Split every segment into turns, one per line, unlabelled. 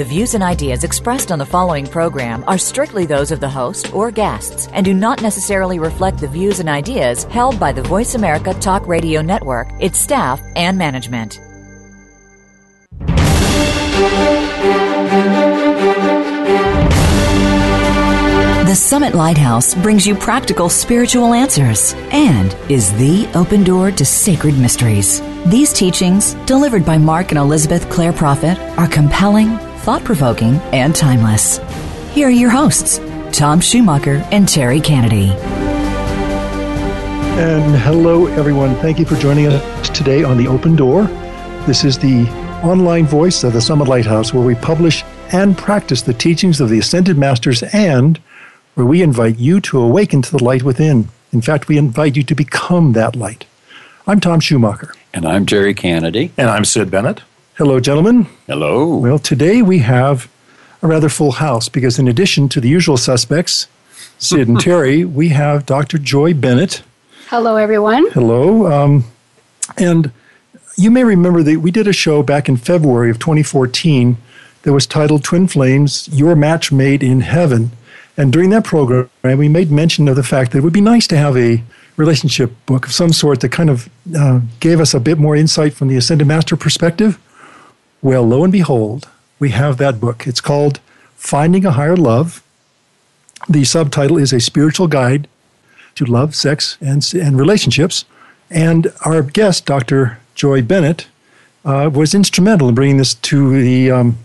The views and ideas expressed on the following program are strictly those of the host or guests and do not necessarily reflect the views and ideas held by the Voice America Talk Radio Network, its staff, and management. The Summit Lighthouse brings you practical spiritual answers and is the open door to sacred mysteries. These teachings, delivered by Mark and Elizabeth Clare Prophet, are compelling, thought provoking, and timeless. Here are your hosts, Tom Schumacher and Terry Kennedy.
And hello, everyone. Thank you for joining us today on The Open Door. This is the online voice of the Summit Lighthouse where we publish and practice the teachings of the Ascended Masters and where we invite you to awaken to the light within. In fact, we invite you to become that light. I'm Tom Schumacher.
And I'm Terry Kennedy.
And I'm Sid Bennett.
Hello, gentlemen.
Hello.
Well, today we have a rather full house because, in addition to the usual suspects, Sid and Terry, we have Dr. Joy Bennett.
Hello, everyone.
Hello. Um, and you may remember that we did a show back in February of 2014 that was titled Twin Flames Your Match Made in Heaven. And during that program, we made mention of the fact that it would be nice to have a relationship book of some sort that kind of uh, gave us a bit more insight from the Ascended Master perspective. Well, lo and behold, we have that book. It's called Finding a Higher Love. The subtitle is A Spiritual Guide to Love, Sex, and, and Relationships. And our guest, Dr. Joy Bennett, uh, was instrumental in bringing this to the um,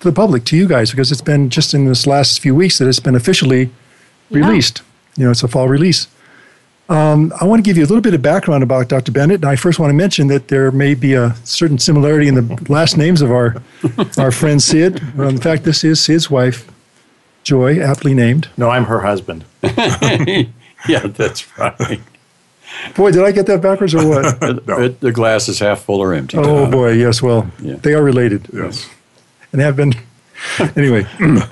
to the public, to you guys, because it's been just in this last few weeks that it's been officially
Yeah.
released. You know, it's a fall release. Um, I want to give you a little bit of background about Dr. Bennett, and I first want to mention that there may be a certain similarity in the last names of our our friend Sid. Well, in fact, this is Sid's wife, Joy, aptly named.
No, I'm her husband.
yeah, that's right.
Boy, did I get that backwards or what?
the, the glass is half full or empty.
oh boy, yes. Well,
Yeah.
they are related.
Yes.
and have been. anyway, uh,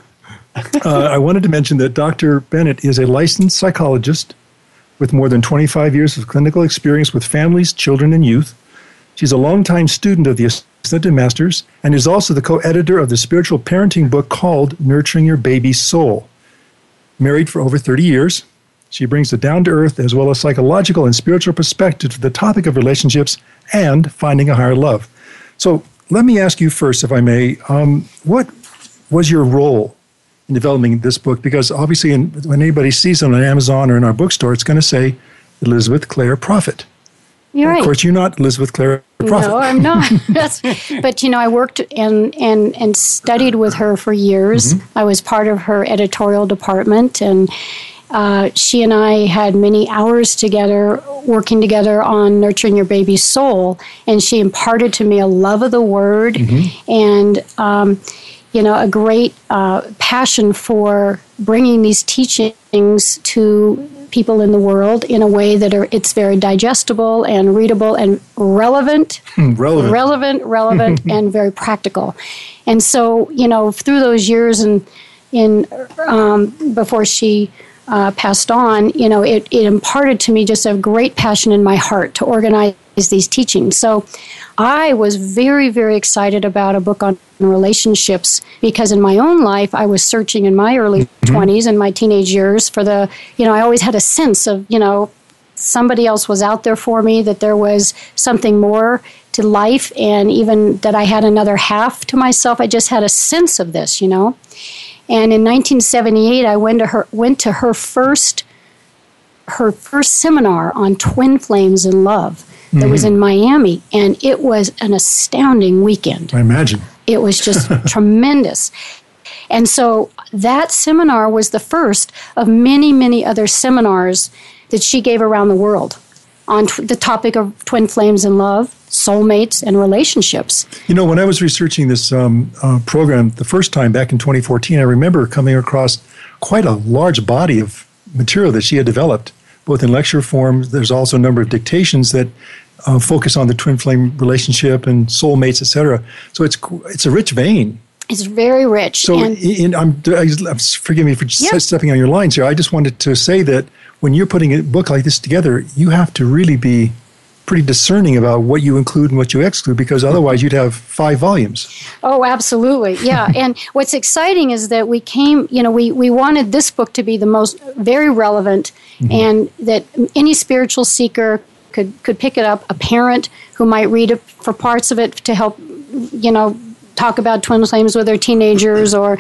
I wanted to mention that Dr. Bennett is a licensed psychologist with more than 25 years of clinical experience with families, children, and youth. She's a longtime student of the Ascended Masters and is also the co editor of the spiritual parenting book called Nurturing Your Baby's Soul. Married for over 30 years, she brings a down to earth as well as psychological and spiritual perspective to the topic of relationships and finding a higher love. So let me ask you first, if I may, um, what was your role developing this book? Because obviously, in, when anybody sees it on Amazon or in our bookstore, it's going to say Elizabeth Clare Prophet.
You're right.
Of course, you're not Elizabeth Clare Prophet.
No, I'm not. But you know, I worked and and and studied with her for years.
Mm-hmm.
I was part of her editorial department, and uh, she and I had many hours together working together on nurturing your baby's soul. And she imparted to me a love of the word
Mm-hmm.
and. Um, you know, a great uh, passion for bringing these teachings to people in the world in a way that are it's very digestible and readable and relevant
relevant.
relevant, relevant, and very practical. And so, you know, through those years and in um, before she uh, passed on, you know, it, it imparted to me just a great passion in my heart to organize these teachings. So, I was very, very excited about a book on relationships because in my own life, I was searching in my early mm-hmm. 20s and my teenage years for the, you know, I always had a sense of, you know, somebody else was out there for me, that there was something more to life, and even that I had another half to myself. I just had a sense of this, you know. And in 1978, I went to her went to her first her first seminar on twin flames in love that was in Miami, and it was an astounding weekend
I imagine.
it was just tremendous. And so that seminar was the first of many, many other seminars that she gave around the world on t- the topic of twin flames in love, soulmates, and relationships.
You know, when I was researching this um, uh, program the first time back in 2014, I remember coming across quite a large body of material that she had developed, both in lecture form. There's also a number of dictations that uh, focus on the twin flame relationship and soulmates, etc. So it's it's a rich vein.
It's very rich.
So
and
in, I'm, I'm forgive me for
Yeah.
stepping on your lines here. I just wanted to say that when you're putting a book like this together, you have to really be pretty discerning about what you include and what you exclude because otherwise you'd have five volumes.
Oh, absolutely. Yeah. and what's exciting is that we came, you know, we, we wanted this book to be the most very relevant mm-hmm. and that any spiritual seeker could, could pick it up, a parent who might read it for parts of it to help, you know, talk about twin flames with their teenagers or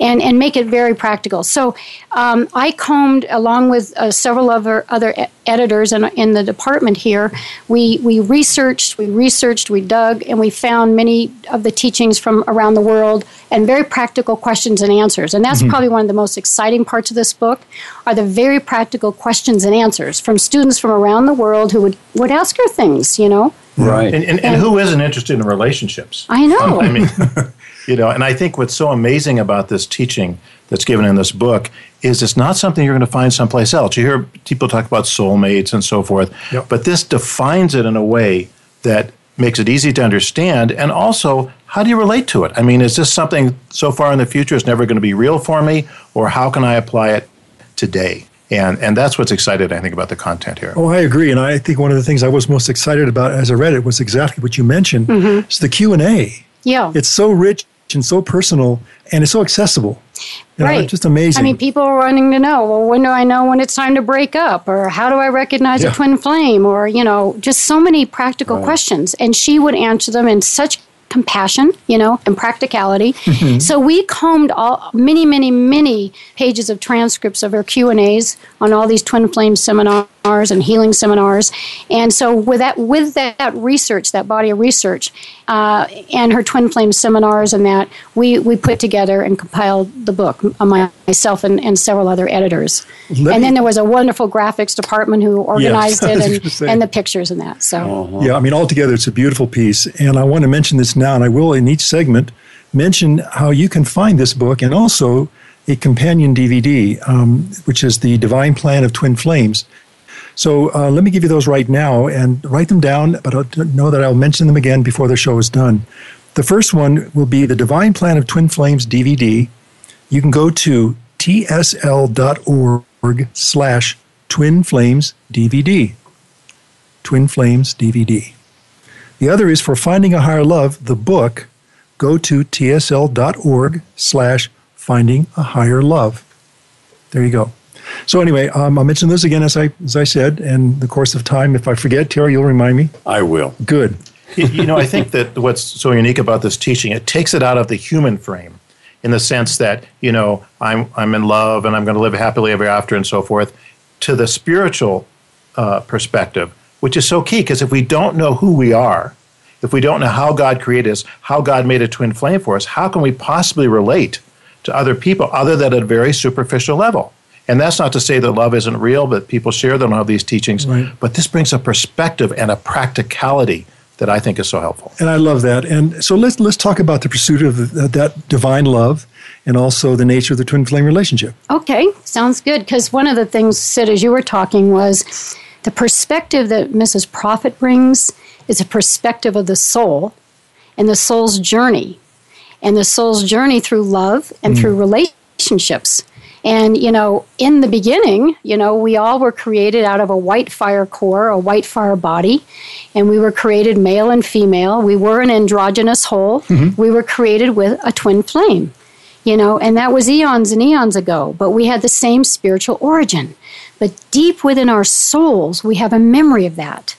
and and make it very practical. So um, i combed along with uh, several other other editors in, in the department here. We we researched we researched we dug and we found many of the teachings from around the world and very practical questions and answers. And that's probably one of the most exciting parts of this book are the very practical questions and answers from students from around the world who would would ask her things you know
Right.
And, and, and who isn't interested in relationships?
i know um,
I mean, you know, and I think what's so amazing about this teaching that's given in this book is it's not something you're going to find someplace else. You hear people talk about soulmates and so forth,
Yep.
but this defines it in a way that makes it easy to understand. And also, how do you relate to it? I mean, is this something so far in the future is never going to be real for me, or how can I apply it today? And and that's what's excited, I think, about the content here.
Oh, I agree, and I think one of the things I was most excited about as I read it was exactly what you mentioned. Mm-hmm. It's the Q and A.
yeah
It's so rich and so personal, and it's so accessible. You
Right.
it's just amazing.
I mean, people are wanting to know, well, when do I know when it's time to break up? Or how do I recognize
Yeah.
a twin flame? Or, you know, just so many practical questions. And she would answer them in such compassion, you know, and practicality.
Mm-hmm.
So we combed all many, many, many pages of transcripts of her Q&As on all these twin flame seminars and healing seminars. And so with that with that research, that body of research, uh, and her twin flame seminars and that, we, we put together and compiled the book, uh, myself and, and several other editors.
Let
and
me-
then there was a wonderful graphics department who organized
was
it and, and the pictures and that. So
Yeah, I mean, altogether, it's a beautiful piece. And I want to mention this now, and I will in each segment mention how you can find this book and also a companion DVD, um, which is The Divine Plan of Twin Flames. So uh, let me give you those right now and write them down, but know that I'll mention them again before the show is done. The first one will be The Divine Plan of Twin Flames DVD. You can go to tsl.org slash twin flames DVD. Twin Flames DVD. The other is for Finding a Higher Love, the book. Go to tsl.org slash finding a higher love. There you go. So anyway, um, I'll mention those again as I as I said, in the course of time, if I forget, Terry, you'll remind me.
I will.
Good.
you, know, I think that what's so unique about this teaching, it takes it out of the human frame, in the sense that you know I'm I'm in love and I'm going to live happily ever after and so forth, to the spiritual uh, perspective, which is so key because if we don't know who we are, if we don't know how God created us, how God made a twin flame for us, how can we possibly relate to other people other than at a very superficial level? And that's not to say that love isn't real, but people share them have these teachings.
Right.
But this brings a perspective and a practicality that I think is so helpful.
And I love that. And so let's let's talk about the pursuit of the, that divine love, and also the nature of the twin flame relationship.
Okay, sounds good. Because one of the things, Sid, as you were talking, was the perspective that Mrs. Prophet brings is a perspective of the soul and the soul's journey, and the soul's journey through love and mm. through relationships. And, you know, in the beginning, you know, we all were created out of a white fire core, a white fire body, and we were created male and female. We were an androgynous whole. Mm-hmm. We were created with a twin flame you know, and that was eons and eons ago, but we had the same spiritual origin. But deep within our souls, we have a memory of that.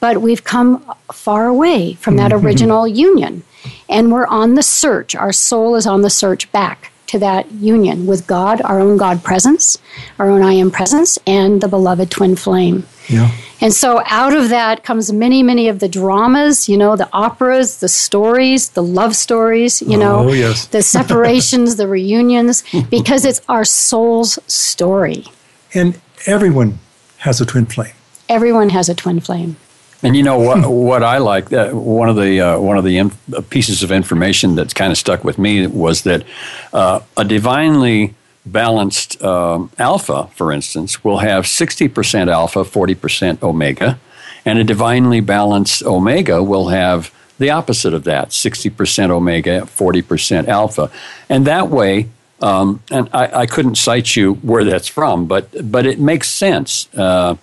But we've come far away from that mm-hmm. original union, and we're on the search. Our soul is on the search back to that union with God, our own God presence, our own I am presence, and the beloved twin flame.
Yeah.
And so out of that comes many, many of the dramas, you know, the operas, the stories, the love stories, you know,
Oh, yes.
the separations, the reunions, because it's our soul's story.
And everyone has a twin flame.
Everyone has a twin flame.
And you know what? what I like uh, one of the uh, one of the inf- pieces of information that's kind of stuck with me was that uh, a divinely balanced um, alpha, for instance, will have sixty percent alpha, forty percent omega, And a divinely balanced omega will have the opposite of that 60% omega, 40% alpha. And that way, um, and I, I, couldn't cite you where that's from, but, but it makes sense. Uh,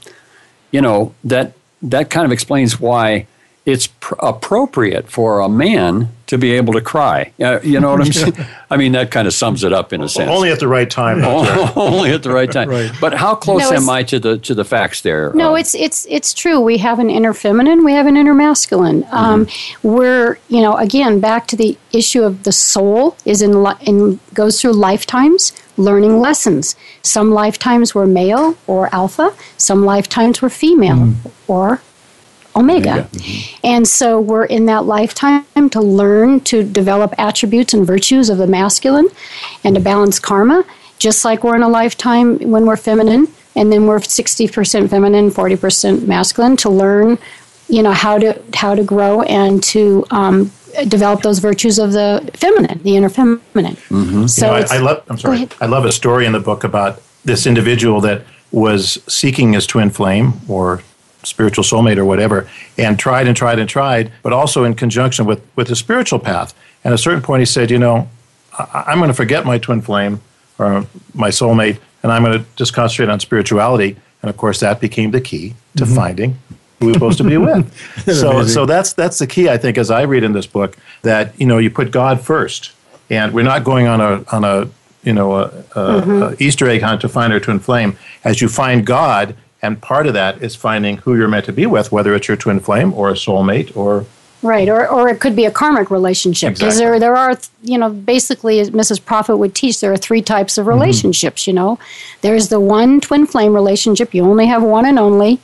you know, that, that kind of explains why it's pr- appropriate for a man to be able to cry. Uh, you know what I'm saying? I mean, that kind of sums it up in a sense.
Only at the right time.
Only at the right time. right. But how close no, am I to the to the facts there?
No, uh, it's it's it's true. We have an inner feminine. We have an inner masculine. Mm-hmm. Um, we're you know again back to the issue of the soul is in, in goes through lifetimes learning lessons. Some lifetimes were male or alpha. Some lifetimes were female mm. or omega. omega. Mm-hmm. And so we're in that lifetime to learn to develop attributes and virtues of the masculine and to balance karma, just like we're in a lifetime when we're feminine and then we're 60% feminine, 40% masculine to learn, you know, how to how to grow and to um, develop those virtues of the feminine, the inner feminine.
Mm-hmm. So you know, I, I, love. I'm sorry. I love a story in the book about this individual that was seeking his twin flame or spiritual soulmate or whatever, and tried and tried and tried, but also in conjunction with, with the spiritual path. And at a certain point, he said, You know, I, I'm going to forget my twin flame or my soulmate, and I'm going to just concentrate on spirituality. And of course, that became the key to mm-hmm. finding who we're supposed to be with. so, so that's that's the key, I think, as I read in this book, that you know you put God first, and we're not going on a on a you know a, a, mm-hmm. a Easter egg hunt to find our twin flame. As you find God, and part of that is finding who you're meant to be with, whether it's your twin flame or a soulmate or
Right, or, or it could be a karmic relationship because exactly. there there are you know basically as Mrs. Prophet would teach there are three types of mm-hmm. relationships. Mm-hmm. You know, there's the one twin flame relationship you only have one and only,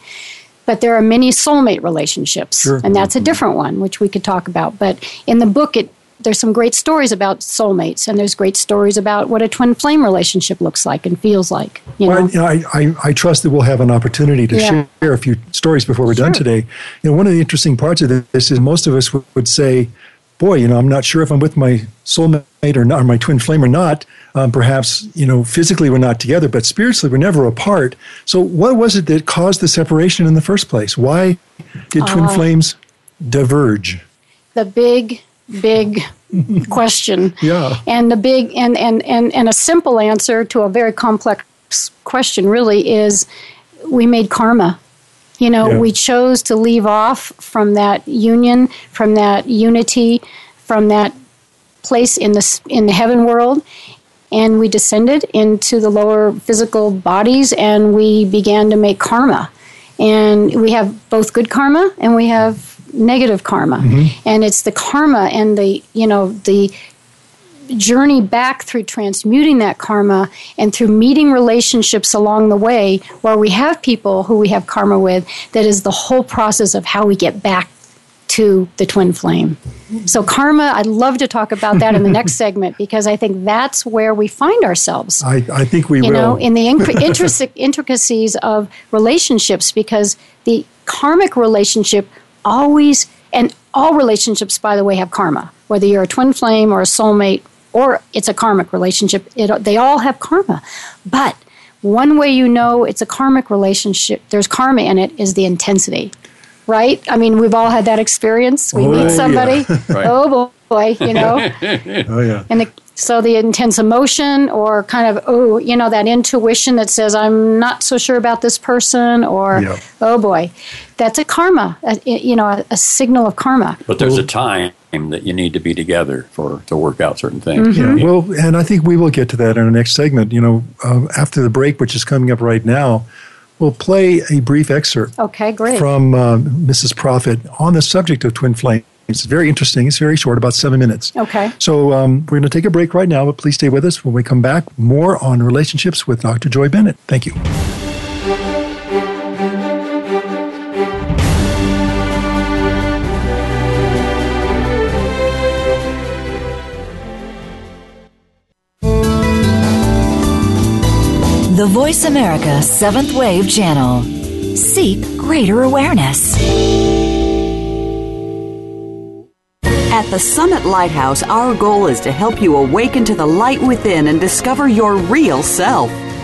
but there are many soulmate relationships, sure. and that's a mm-hmm. different one which we could talk about. But in the book, it there's some great stories about soulmates, and there's great stories about what a twin flame relationship looks like and feels like. You
well, know? I, I, I, trust that we'll have an opportunity to yeah. share a few stories before we're sure. done today. You know, one of the interesting parts of this is most of us would say, boy, you know, I'm not sure if I'm with my soulmate or not, or my twin flame or not. Um, perhaps, you know, physically we're not together, but spiritually we're never apart. So, what was it that caused the separation in the first place? Why did twin uh, flames diverge?
The big big question.
Yeah.
And the big and, and, and, and a simple answer to a very complex question really is we made karma. You know, yeah. we chose to leave off from that union, from that unity, from that place in the in the heaven world, and we descended into the lower physical bodies, and we began to make karma. And we have both good karma, and we have negative karma mm-hmm. and it's the karma and the you know the journey back through transmuting that karma and through meeting relationships along the way where we have people who we have karma with that is the whole process of how we get back to the twin flame. So, karma, I'd love to talk about that in the next segment because I think that's where we find ourselves.
I, I think we
you
will.
know, in the intricacies of relationships because the karmic relationship always, and all relationships, by the way, have karma. Whether you're a twin flame or a soulmate or it's a karmic relationship, it, they all have karma. But one way you know it's a karmic relationship, there's karma in it, is the intensity. Right? I mean, we've all had that experience. We oh, meet somebody, yeah. right. oh boy, you know. oh, yeah. And the so the intense emotion, or kind of oh, you know, that intuition that says I'm not so sure about this person, or yep. oh boy, that's a karma, a, you know, a, a, signal of karma.
But there's a time that you need to be together for to work out certain things.
Mm-hmm. Yeah. Well, and I think we will get to that in our next segment. You know, uh, after the break, which is coming up right now. We'll play a brief excerpt.
Okay, great.
From uh, Mrs. Prophet on the subject of twin flames. It's very interesting. It's very short, about seven minutes.
Okay.
So um, we're going to take a break right now, but please stay with us when we come back. More on relationships with Dr. Joy Bennett. Thank you.
The Voice America Seventh Wave Channel. Seek greater awareness.
At the Summit Lighthouse, our goal is to help you awaken to the light within and discover your real self.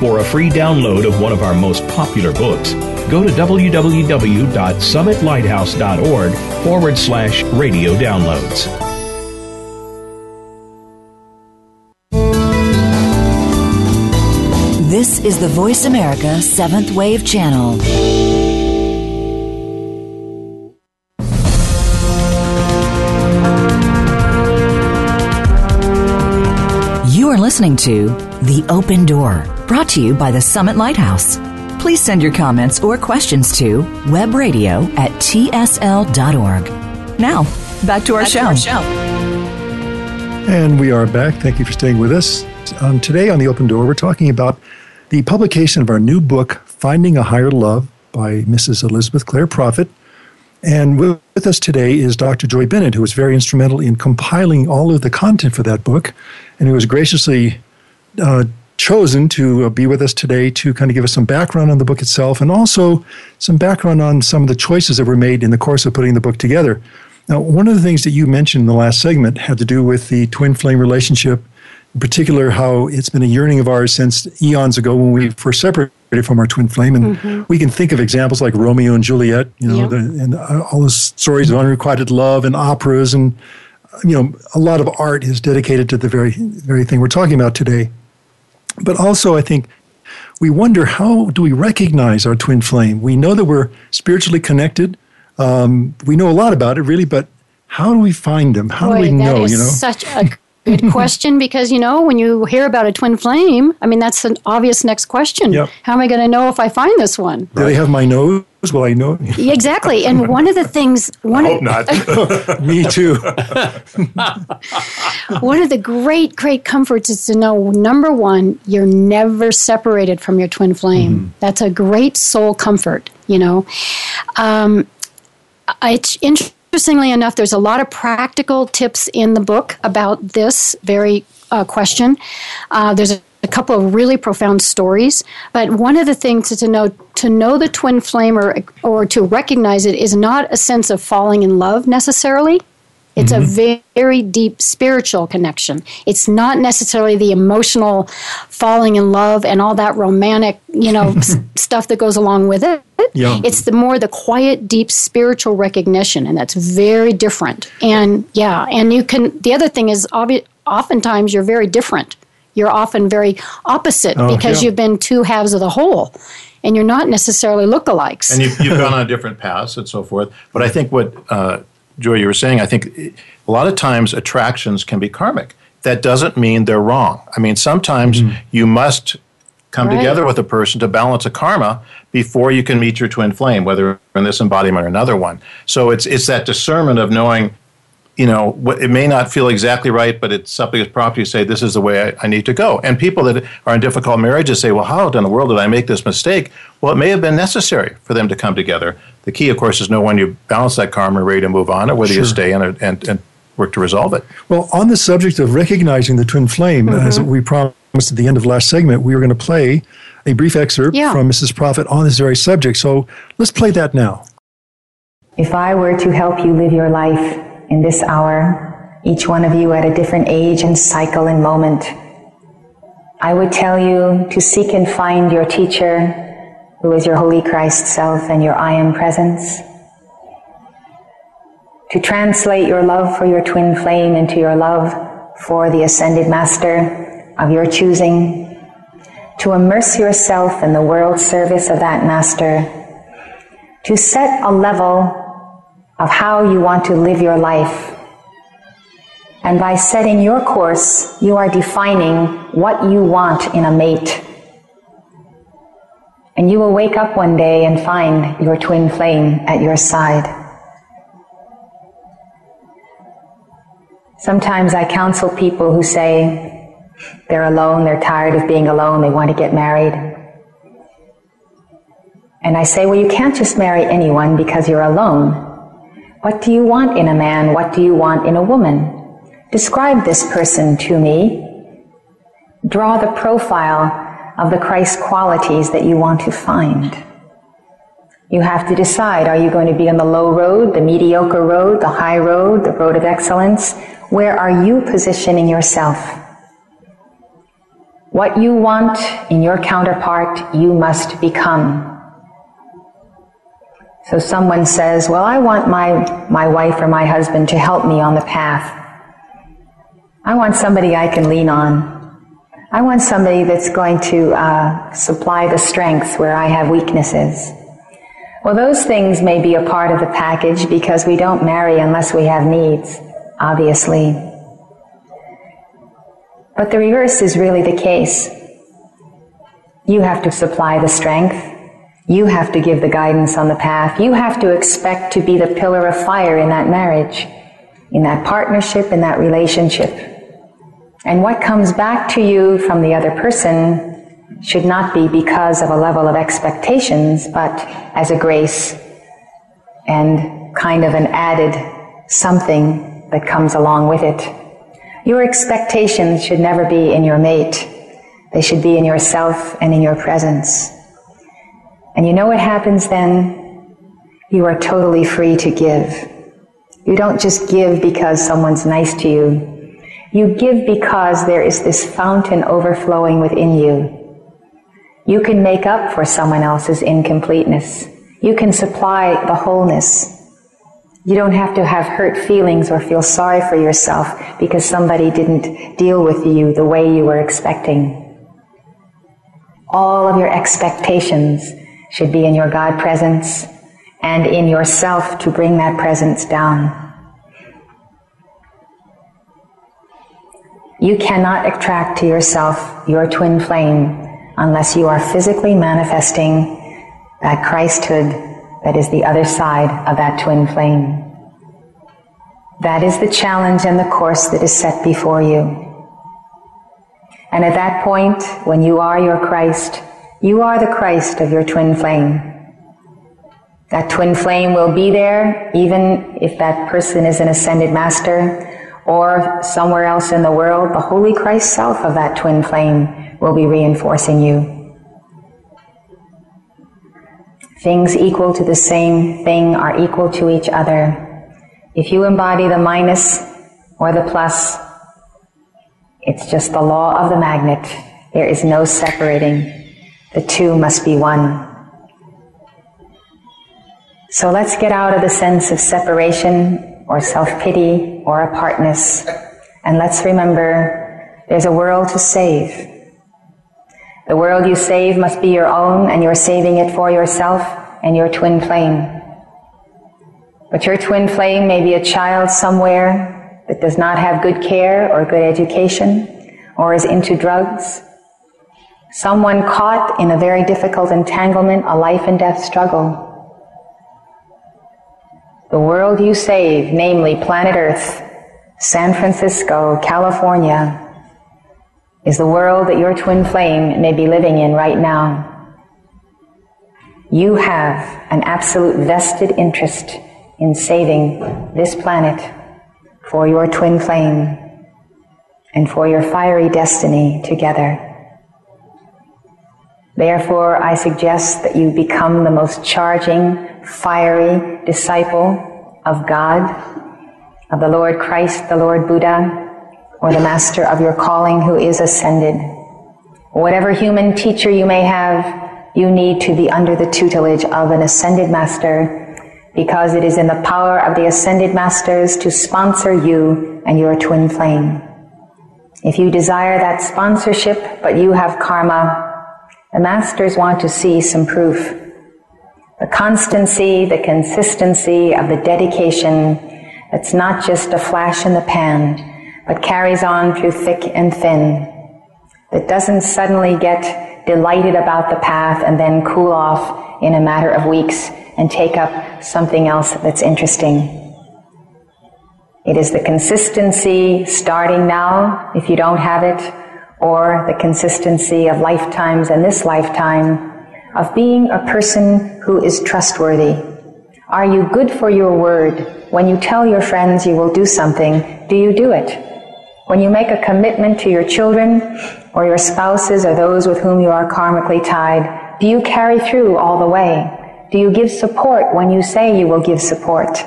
for a free download of one of our most popular books, go to www.summitlighthouse.org forward slash radio downloads.
This is the Voice America Seventh Wave Channel. Listening to The Open Door Brought to you by the Summit Lighthouse. Please send your comments or questions to webradio at tsl.org. Now, back to our, back show. To our show.
And we are back. Thank you for staying with us. Um, today on The Open Door, we're talking about the publication of our new book, Finding a Higher Love by Mrs. Elizabeth Clare Prophet. And with, us today is Dr. Joy Bennett, who was very instrumental in compiling all of the content for that book and who was graciously uh, chosen to uh, be with us today to kind of give us some background on the book itself and also some background on some of the choices that were made in the course of putting the book together. Now, one of the things that you mentioned in the last segment had to do with the twin flame relationship, in particular, how it's been a yearning of ours since eons ago when we first separated from our twin flame. And mm-hmm. we can think of examples like Romeo and Juliet, you know, the, and uh, all those stories of unrequited love and operas and you know, a lot of art is dedicated to the very, very thing we're talking about today. But also, I think we wonder how do we recognize our twin flame? We know that we're spiritually connected. Um, we know a lot about it, really, but how do we find them? How
Boy,
do we know? you know,
such a good question because you know when you hear about a twin flame, I mean that's an obvious next question. Yep. How am I going to know if I find this one?
Do they have my nose? Will I know?
exactly. And one of the things, one
I hope of,
not. Me too.
one of the great, great comforts is to know number one, you're never separated from your twin flame. Mm-hmm. That's a great soul comfort. You know, um, it's interesting interestingly enough, there's a lot of practical tips in the book about this very uh, question. Uh, there's a, a, couple of really profound stories, but one of the things to know to know the twin flame or, or to recognize it is not a sense of falling in love necessarily. It's mm-hmm. a very, very deep spiritual connection. It's not necessarily the emotional falling in love and all that romantic, you know, s- stuff that goes along with it. Yeah. It's the more the quiet, deep spiritual recognition, and that's very different. And yeah, and you can. The other thing is, obvi- oftentimes you're very different. You're often very opposite oh, because yeah. you've been two halves of the whole and you're not necessarily lookalikes.
And you've, you've gone on different paths and so forth. But I think what uh, Joy, you were saying, I think a lot of times attractions can be karmic. That doesn't mean they're wrong. I mean, sometimes mm-hmm. you must come right. together with a person to balance a karma before you can meet your twin flame, whether in this embodiment or another one. So it's it's that discernment of knowing you know, it may not feel exactly right, but it's something that's prompted you say, this is the way I, I, need to go. And people that are in difficult marriages say, well, how in the world did I make this mistake? Well, it may have been necessary for them to come together. The key, of course, is know when you balance that karma, ready to move on, or whether sure. you stay and, and, and work to resolve it.
Well, on the subject of recognizing the twin flame, mm-hmm. as we promised at the end of the last segment, we were going to play a brief excerpt yeah. from Mrs. Prophet on this very subject. So let's play that now.
If I were to help you live your life in this hour, each one of you at a different age and cycle and moment. I would tell you to seek and find your teacher, who is your Holy Christ self and your I am presence. To translate your love for your twin flame into your love for the ascended master of your choosing. To immerse yourself in the world service of that master. To set a level of how you want to live your life. And by setting your course, you are defining what you want in a mate. And you will wake up one day and find your twin flame at your side. Sometimes I counsel people who say they're alone, they're tired of being alone, they want to get married. And I say, well, you can't just marry anyone because you're alone. What do you want in a man? What do you want in a woman? Describe this person to me. Draw the profile of the Christ qualities that you want to find. You have to decide, are you going to be on the low road, the mediocre road, the high road, the road of excellence? Where are you positioning yourself? What you want in your counterpart, you must become. So someone says, well, I want my, my wife or my husband to help me on the path. I want somebody I can lean on. I want somebody that's going to uh, supply the strengths where I have weaknesses. Well, those things may be a part of the package because we don't marry unless we have needs, obviously. But the reverse is really the case. You have to supply the strength. You have to give the guidance on the path. You have to expect to be the pillar of fire in that marriage, in that partnership, in that relationship. And what comes back to you from the other person should not be because of a level of expectations, but as a grace and kind of an added something that comes along with it. Your expectations should never be in your mate. They should be in yourself and in your presence. And you know what happens then? You are totally free to give. You don't just give because someone's nice to you. You give because there is this fountain overflowing within you. You can make up for someone else's incompleteness. You can supply the wholeness. You don't have to have hurt feelings or feel sorry for yourself because somebody didn't deal with you the way you were expecting. All of your expectations should be in your God presence and in yourself to bring that presence down. You cannot attract to yourself your twin flame unless you are physically manifesting that Christhood that is the other side of that twin flame. That is the challenge and the course that is set before you. And at that point, when you are your Christ, you are the Christ of your twin flame. That twin flame will be there even if that person is an ascended master or somewhere else in the world. The Holy Christ self of that twin flame will be reinforcing you. Things equal to the same thing are equal to each other. If you embody the minus or the plus, it's just the law of the magnet. There is no separating. The two must be one. So let's get out of the sense of separation or self-pity or apartness. And let's remember there's a world to save. The world you save must be your own and you're saving it for yourself and your twin flame. But your twin flame may be a child somewhere that does not have good care or good education or is into drugs Someone caught in a very difficult entanglement, a life and death struggle. The world you save, namely planet Earth, San Francisco, California, is the world that your twin flame may be living in right now. You have an absolute vested interest in saving this planet for your twin flame and for your fiery destiny together. Therefore, I suggest that you become the most charging, fiery disciple of God, of the Lord Christ, the Lord Buddha, or the master of your calling who is ascended. Whatever human teacher you may have, you need to be under the tutelage of an ascended master because it is in the power of the ascended masters to sponsor you and your twin flame. If you desire that sponsorship, but you have karma, the masters want to see some proof. The constancy, the consistency of the dedication that's not just a flash in the pan, but carries on through thick and thin. That doesn't suddenly get delighted about the path and then cool off in a matter of weeks and take up something else that's interesting. It is the consistency starting now, if you don't have it, or the consistency of lifetimes and this lifetime of being a person who is trustworthy. Are you good for your word? When you tell your friends you will do something, do you do it? When you make a commitment to your children or your spouses or those with whom you are karmically tied, do you carry through all the way? Do you give support when you say you will give support?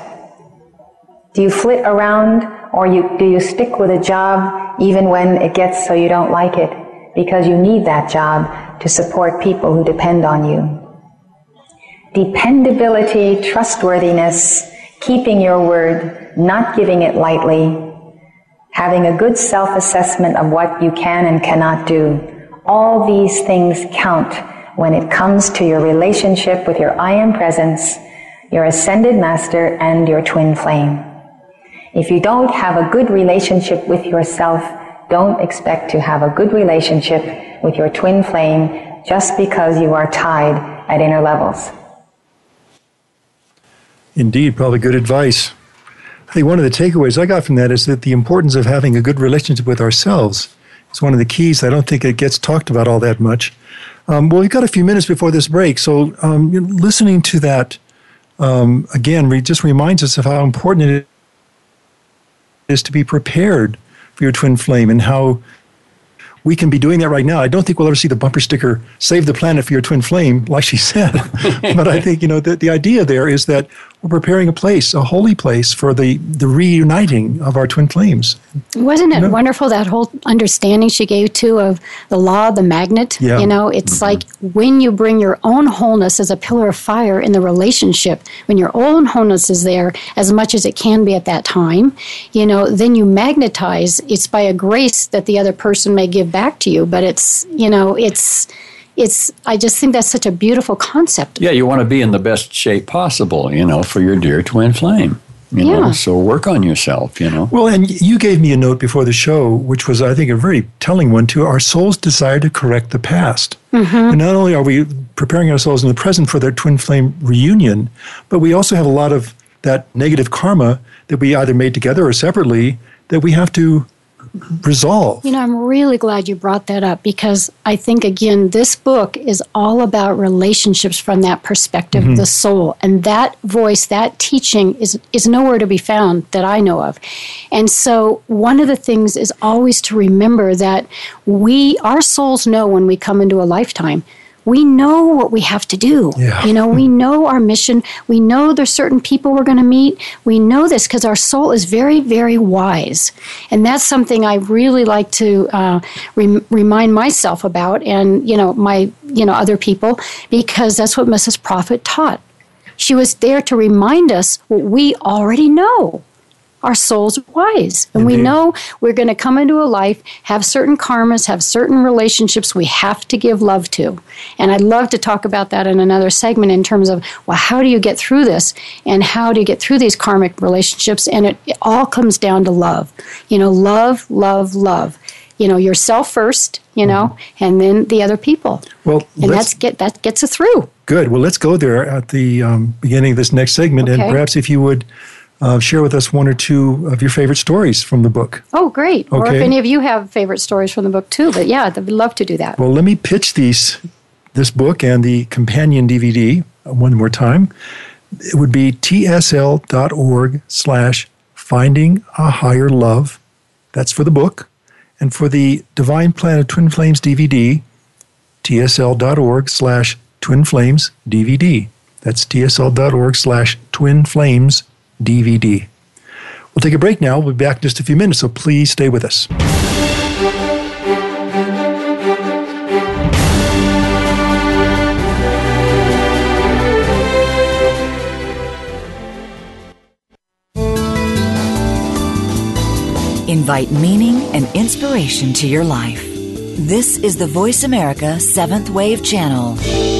Do you flit around or you, do you stick with a job even when it gets so you don't like it because you need that job to support people who depend on you? Dependability, trustworthiness, keeping your word, not giving it lightly, having a good self-assessment of what you can and cannot do. All these things count when it comes to your relationship with your I am presence, your ascended master, and your twin flame. If you don't have a good relationship with yourself, don't expect to have a good relationship with your twin flame just because you are tied at inner levels.
Indeed, probably good advice. I think one of the takeaways I got from that is that the importance of having a good relationship with ourselves is one of the keys. I don't think it gets talked about all that much. Um, well, we've got a few minutes before this break, so um, listening to that um, again re- just reminds us of how important it is to be prepared for your twin flame and how we can be doing that right now. I don't think we'll ever see the bumper sticker "Save the planet for your twin flame," like she said. but I think you know the, the idea there is that we're preparing a place, a holy place for the the reuniting of our twin flames.
Wasn't it you know? wonderful that whole understanding she gave too of the law of the magnet?
Yeah.
You know, it's mm-hmm. like when you bring your own wholeness as a pillar of fire in the relationship, when your own wholeness is there as much as it can be at that time, you know, then you magnetize. It's by a grace that the other person may give back to you, but it's you know, it's it's I just think that's such a beautiful concept.
Yeah, you want to be in the best shape possible, you know, for your dear twin flame. You yeah. know, so work on yourself, you know.
Well, and you gave me a note before the show, which was, I think, a very telling one too. Our souls desire to correct the past. Mm-hmm. And not only are we preparing ourselves in the present for their twin flame reunion, but we also have a lot of that negative karma that we either made together or separately that we have to resolve.
You know, I'm really glad you brought that up because I think, again, this book is all about relationships from that perspective mm-hmm. the soul. And that voice, that teaching is, is nowhere to be found that I know of. And so, one of the things is always to remember that we, our souls know when we come into a lifetime we know what we have to do.
Yeah.
You know, we know our mission. We know there's certain people we're going to meet. We know this because our soul is very, very wise. And that's something I really like to uh, re- remind myself about and, you know, my, you know, other people because that's what Mrs. Prophet taught. She was there to remind us what we already know our soul's wise. And Indeed. we know we're going to come into a life, have certain karmas, have certain relationships we have to give love to. And I'd love to talk about that in another segment in terms of, well, how do you get through this? And how do you get through these karmic relationships? And it, it all comes down to love. You know, love, love, love. You know, yourself first, you know, mm-hmm. and then the other people.
Well,
and that's get that gets us through.
Good. Well, let's go there at the um, beginning of this next segment, okay. and perhaps if you would uh, share with us one or two of your favorite stories from the book.
Oh, great. Or if any of you have favorite stories from the book too. But yeah, I'd love to do that.
Well, let me pitch these, this book and the companion DVD one more time. It would be tsl.org slash finding a higher love. That's for the book. And for the Divine Plan of Twin Flames DVD, tsl.org slash twin flames DVD. That's tsl.org slash twin flames DVD. We'll take a break now. We'll be back in just a few minutes, so please stay with us.
Invite meaning and inspiration to your life. This is the Voice America Seventh Wave Channel.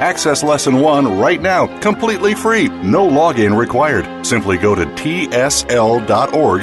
Access Lesson 1 right now, completely free, no login required. Simply go to tsl.org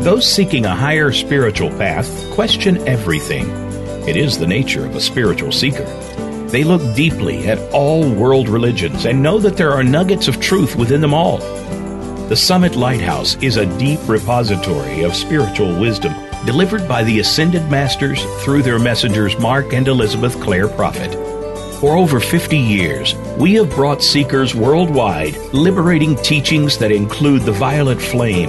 Those seeking a higher spiritual path question everything. It is the nature of a spiritual seeker. They look deeply at all world religions and know that there are nuggets of truth within them all. The Summit Lighthouse is a deep repository of spiritual wisdom delivered by the Ascended Masters through their messengers Mark and Elizabeth Clare Prophet. For over 50 years, we have brought seekers worldwide liberating teachings that include the violet flame,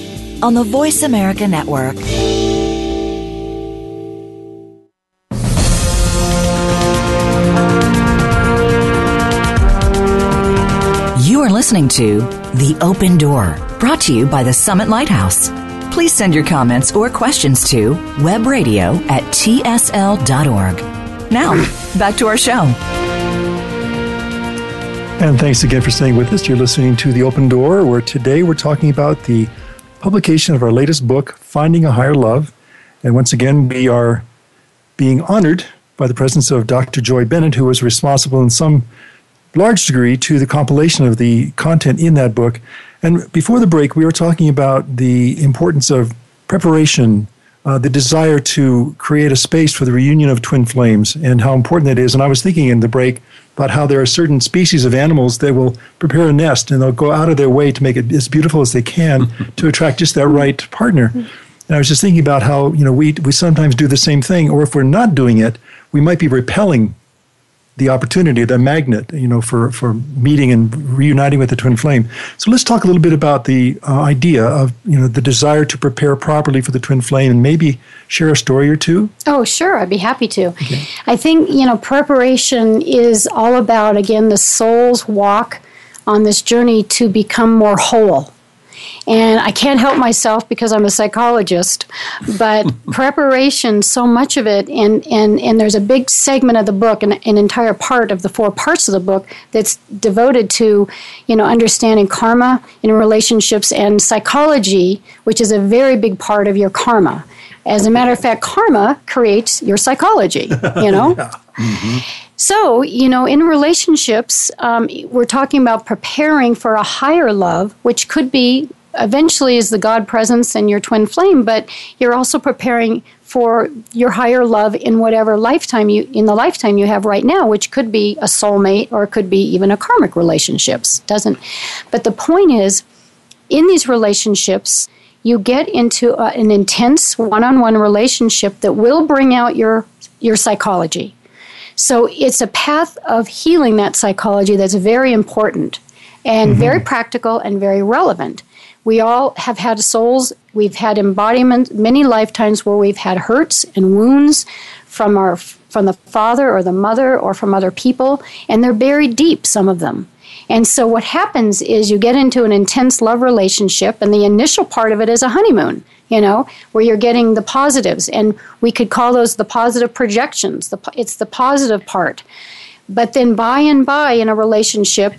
on the Voice America Network. You are listening to The Open Door, brought to you by the Summit Lighthouse. Please send your comments or questions to webradio at tsl.org. Now, back to our show.
And thanks again for staying with us. You're listening to The Open Door, where today we're talking about the publication of our latest book, Finding a Higher Love. And once again, we are being honored by the presence of Dr. Joy Bennett, who was responsible in some large degree to the compilation of the content in that book. And before the break, we were talking about the importance of preparation, uh, the desire to create a space for the reunion of twin flames, and how important that is. And I was thinking in the break about how there are certain species of animals that will prepare a nest and they'll go out of their way to make it as beautiful as they can to attract just that right partner. And I was just thinking about how you know we we sometimes do the same thing, or if we're not doing it, we might be repelling the opportunity, the magnet, you know, for, for meeting and reuniting with the twin flame. So let's talk a little bit about the uh, idea of, you know, the desire to prepare properly for the twin flame and maybe share a story or two.
Oh, sure. I'd be happy to. I think, you know, preparation is all about, again, the soul's walk on this journey to become more whole. And I can't help myself because I'm a psychologist, but preparation, so much of it, and, and, and there's a big segment of the book, an, an entire part of the four parts of the book that's devoted to, you know, understanding karma in relationships and psychology, which is a very big part of your karma. As a matter of fact, karma creates your psychology, you know? Mm-hmm. So, you know, in relationships, um, we're talking about preparing for a higher love, which could be eventually is the God presence and your twin flame, but you're also preparing for your higher love in whatever lifetime you in the lifetime you have right now, which could be a soulmate or it could be even a karmic relationships. Doesn't but the point is in these relationships you get into a, an intense one-on-one relationship that will bring out your your psychology. So it's a path of healing that psychology that's very important and mm-hmm. very practical and very relevant. We all have had souls, we've had embodiment many lifetimes where we've had hurts and wounds from our from the father or the mother or from other people and they're buried deep some of them. And so what happens is you get into an intense love relationship and the initial part of it is a honeymoon, you know, where you're getting the positives and we could call those the positive projections. The, it's the positive part. But then by and by in a relationship,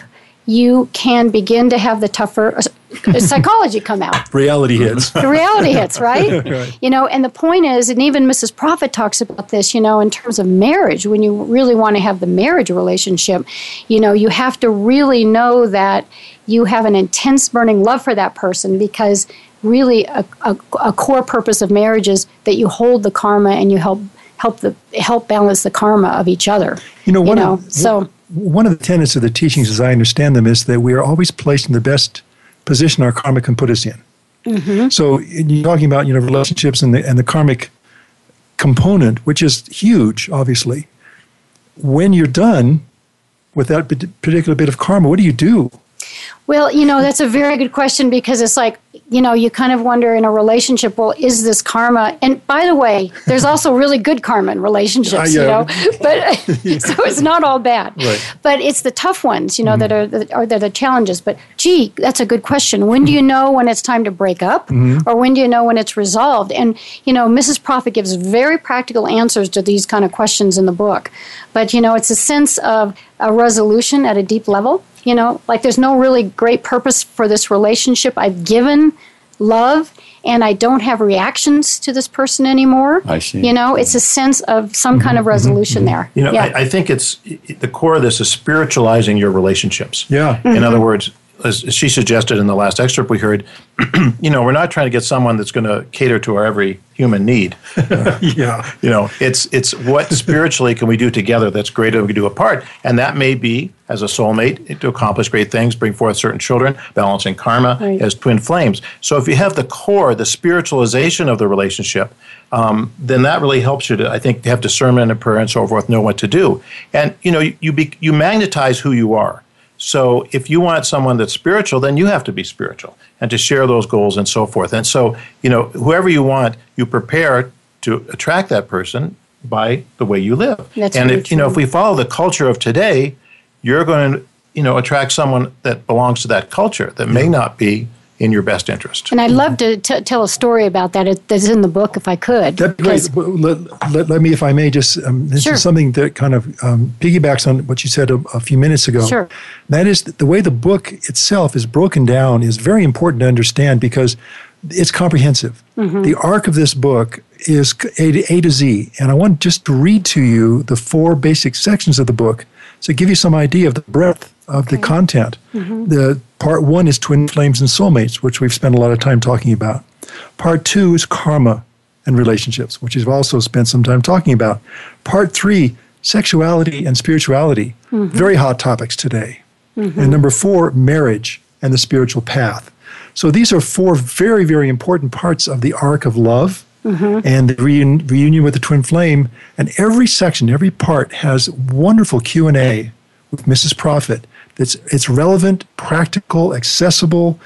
you can begin to have the tougher uh, psychology come out.
reality hits.
The reality hits, right? right? You know, and the point is, and even Mrs. Prophet talks about this, you know, in terms of marriage, when you really want to have the marriage relationship, you know, you have to really know that you have an intense burning love for that person because really a, a, a core purpose of marriage is that you hold the karma and you help help the help balance the karma of each other.
You know, one you know, of, so one of the tenets of the teachings, as I understand them, is that we are always placed in the best position our karma can put us in. Mm-hmm. So you're talking about you know relationships and the and the karmic component, which is huge, obviously. When you're done with that particular bit of karma, what do you do?
Well, you know, that's a very good question because it's like, you know, you kind of wonder in a relationship, well, is this karma? And by the way, there's also really good karma in relationships, uh, yeah. you know, but so it's not all bad. Right. But it's the tough ones, you know, mm-hmm. that are the, are the challenges. But gee, that's a good question. When do you know when it's time to break up mm-hmm. or when do you know when it's resolved? And, you know, Mrs. Prophet gives very practical answers to these kind of questions in the book. But, you know, it's a sense of a resolution at a deep level you know, like there's no really great purpose for this relationship. I've given love and I don't have reactions to this person anymore.
I see.
You know, it's a sense of some kind of mm-hmm. resolution mm-hmm. there.
You know, yeah. I, I, think it's the core of this is spiritualizing your relationships.
Yeah.
Mm-hmm. In other words, as she suggested in the last excerpt we heard, you know, we're not trying to get someone that's going to cater to our every human need.
yeah.
You know, it's it's what spiritually can we do together that's greater than we can do apart, and that may be as a soulmate to accomplish great things, bring forth certain children, balancing karma right. as twin flames. So if you have the core, the spiritualization of the relationship, um, then that really helps you to, I think, have discernment and prayer and so forth, know what to do, and you know, you you, be, you magnetize who you are. So if you want someone that's spiritual, then you have to be spiritual and to share those goals and so forth. And so, you know, whoever you want, you prepare to attract that person by the way you live.
That's
and
if
you know, if we follow the culture of today, you're going to, you know, attract someone that belongs to that culture that may not be in your best interest.
And I'd love to t- tell a story about that. It, that's in the book if I could.
That'd be great. Let, let, let, me, if I may, just um, this sure. is something that kind of um, piggybacks on what you said a, a, few minutes ago.
Sure.
That is the way the book itself is broken down is very important to understand because it's comprehensive. Mm-hmm. The arc of this book is A to, a to Z. And I want just to read to you the four basic sections of the book to give you some idea of the breadth of okay. the content. Mm-hmm. The part one is twin flames and soulmates, which we've spent a lot of time talking about. Part two is karma and relationships, which we've also spent some time talking about. Part three, sexuality and spirituality, mm-hmm. very hot topics today. Mm-hmm. And number four, marriage and the spiritual path. So these are four very, very important parts of the arc of love mm-hmm. and the reun- reunion with the twin flame. And every section, every part has wonderful Q and A with Mrs. Prophet it's it's relevant, practical, accessible.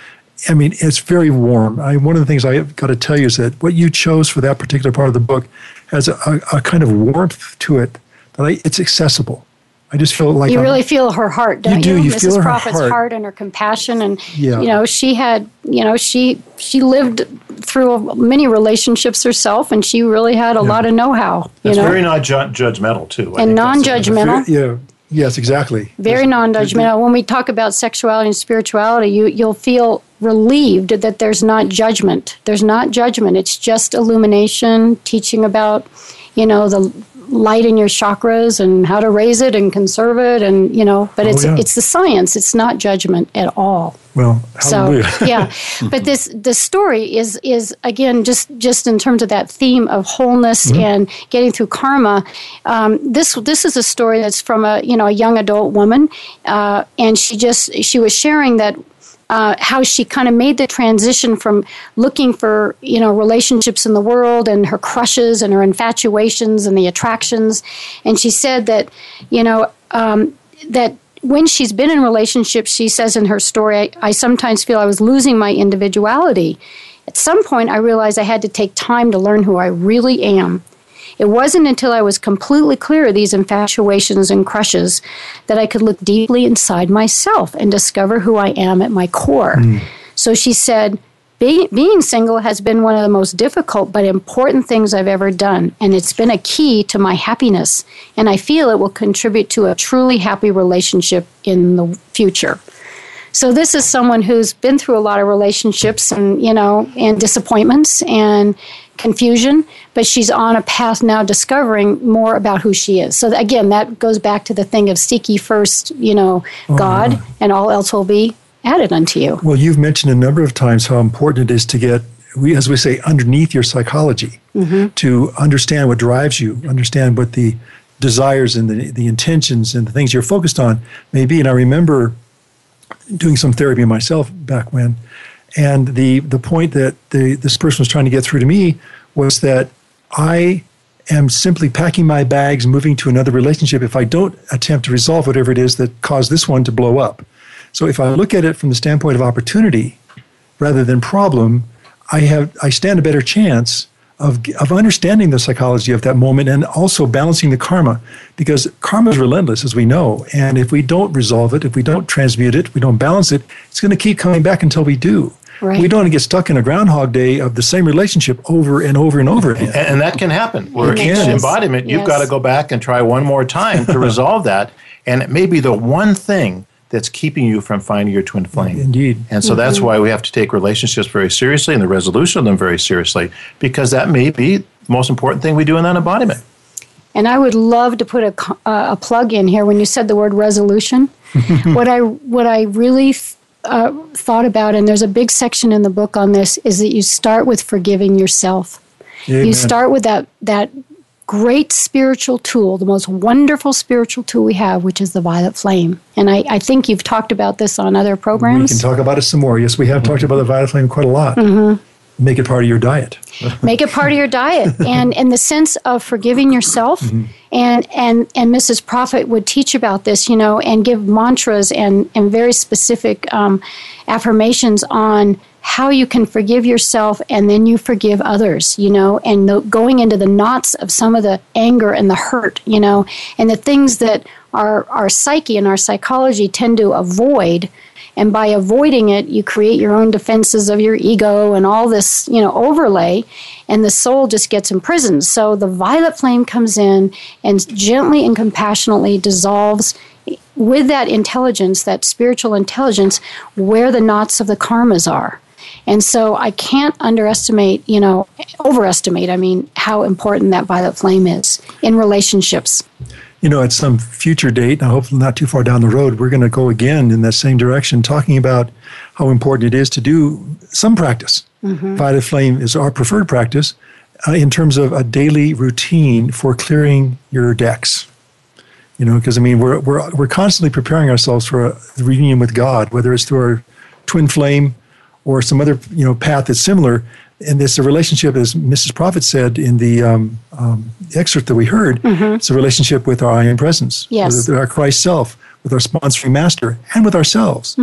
I mean, it's very warm. I, one of the things I've got to tell you is that what you chose for that particular part of the book has a, a, a kind of warmth to it that I, it's accessible. I just feel like
you I'm, really feel her heart, don't
you?
Do.
you
Mrs.
feel
Prophet's
heart.
heart. and her compassion, and yeah. you know, she had, you know, she she lived through many relationships herself, and she really had a yeah. lot of know-how. You
it's
know?
very not ju- judgmental too,
I and non-judgmental.
Yeah, Yes, exactly.
Very non-judgmental. When we talk about sexuality and spirituality, you you'll feel relieved that there's not judgment. There's not judgment. It's just illumination, teaching about, you know, the light in your chakras and how to raise it and conserve it and you know but
Oh,
it's
yeah.
it's the science it's not judgment at all
Well, hallelujah.
so yeah but this the story is is again just just in terms of that theme of wholeness
Mm-hmm.
and getting through karma um, this this is a story that's from a you know a young adult woman uh, and she just she was sharing that uh, how she kind of made the transition from looking for you know relationships in the world and her crushes and her infatuations and the attractions. And she said that you know um, that when she's been in relationships she says in her story I, I sometimes feel i was losing my individuality. At some point i realized i had to take time to learn who i really am it wasn't until I was completely clear of these infatuations and crushes that I could look deeply inside myself and discover who I am at my core. Hmm. So she said, "Be- being single has been one of the most difficult but important things I've ever done, and it's been a key to my happiness. And I feel it will contribute to a truly happy relationship in the future. So this is someone who's been through a lot of relationships and you know and disappointments and confusion, but she's on a path now discovering more about who she is. So again, that goes back to the thing of seek ye first, you know, oh, God, and all else will be added unto you.
Well, you've mentioned a number of times how important it is to get, we, as we say, underneath your psychology, mm-hmm. to understand what drives you, understand what the desires and the, the intentions and the things you're focused on may be. And I remember doing some therapy myself back when, and the the point that the, this person was trying to get through to me was that I am simply packing my bags, moving to another relationship if I don't attempt to resolve whatever it is that caused this one to blow up. So if I look at it from the standpoint of opportunity rather than problem, I have I stand a better chance of of understanding the psychology of that moment and also balancing the karma because karma is relentless as we know and if we don't resolve it if we don't transmute it we don't balance it it's going to keep coming back until we do
Right.
we don't want to get stuck in a groundhog day of the same relationship over and over and over again
And, and that can happen. Where
It
each
can.
embodiment, you've got to go back and try one more time to resolve that. And it may be the one thing that's keeping you from finding your twin flame.
Indeed.
And so that's why we have to take relationships very seriously and the resolution of them very seriously, because that may be the most important thing we do in that embodiment.
And I would love to put a, uh, a plug in here when you said the word resolution. what I what I really uh, thought about, and there's a big section in the book on this, is that you start with forgiving yourself.
Amen.
You start with that that great spiritual tool, the most wonderful spiritual tool we have, which is the violet flame. And I, I think you've talked about this on other programs.
we can talk about it some more yes we have talked about the violet flame quite a lot mm-hmm. Make it part of your diet.
Make it part of your diet. And in the sense of forgiving yourself and and and mrs prophet would teach about this you know and give mantras and and very specific um, affirmations on how you can forgive yourself and then you forgive others you know and the, going into the knots of some of the anger and the hurt you know and the things that our our psyche and our psychology tend to avoid and by avoiding it you create your own defenses of your ego and all this you know overlay and the soul just gets imprisoned. So the violet flame comes in and gently and compassionately dissolves with that intelligence that spiritual intelligence where the knots of the karmas are. And so i can't underestimate you know overestimate i mean how important that violet flame is in relationships
you know, at some future date, and hopefully not too far down the road, we're going to go again in that same direction, talking about how important it is to do some practice. Violet flame is our preferred practice uh, in terms of a daily routine for clearing your decks. You know, because I mean, we're, we're, we're constantly preparing ourselves for a reunion with God, whether it's through our twin flame or some other you know path that's similar. And it's a relationship, as Mrs. Prophet said in the um, um, excerpt that we heard. It's a relationship with our I am presence,
Yes.
with our Christ self, with our sponsoring master, and with ourselves.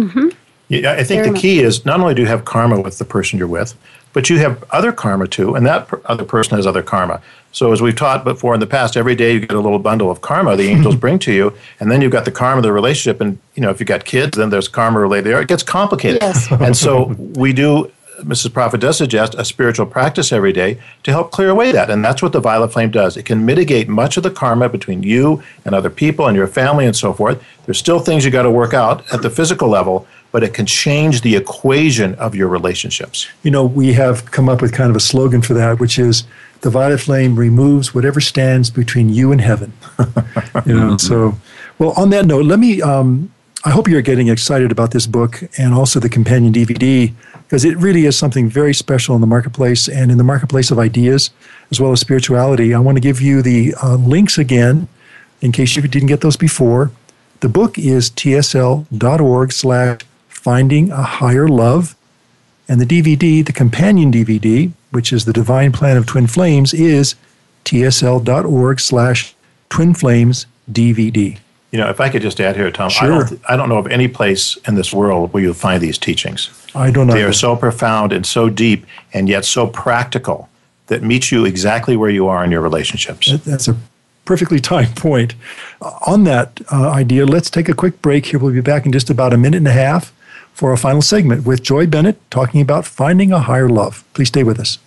Yeah, I think
Very
the
much.
key is not only do you have karma with the person you're with, but you have other karma too, and that per- other person has other karma. So, as we've taught before in the past, every day you get a little bundle of karma the angels bring to you, and then you've got the karma of the relationship. And you know, if you've got kids, then there's karma related there. It gets complicated.
Yes.
and so we do. Mrs. Prophet does suggest a spiritual practice every day to help clear away that. And that's what the violet flame does. It can mitigate much of the karma between you and other people and your family and so forth. There's still things you got to work out at the physical level, but it can change the equation of your relationships.
You know, we have come up with kind of a slogan for that, which is the violet flame removes whatever stands between you and heaven. you know, so, well, on that note, let me, um, I hope you're getting excited about this book and also the companion DVD because it really is something very special in the marketplace and in the marketplace of ideas as well as spirituality. I want to give you the uh, links again in case you didn't get those before. The book is tsl.org slash finding a higher love. And the DVD, the companion DVD, which is the Divine Plan of Twin Flames, is tsl.org slash twin flames DVD.
You know, if I could just add here, Tom,
Sure.
I, don't, I don't know of any place in this world where you'll find these teachings.
I don't know.
They are so profound and so deep and yet so practical that meet you exactly where you are in your relationships.
That's a perfectly timed point. On that uh, idea, let's take a quick break here. We'll be back in just about a minute and a half for our final segment with Joy Bennett talking about finding a higher love. Please stay with us.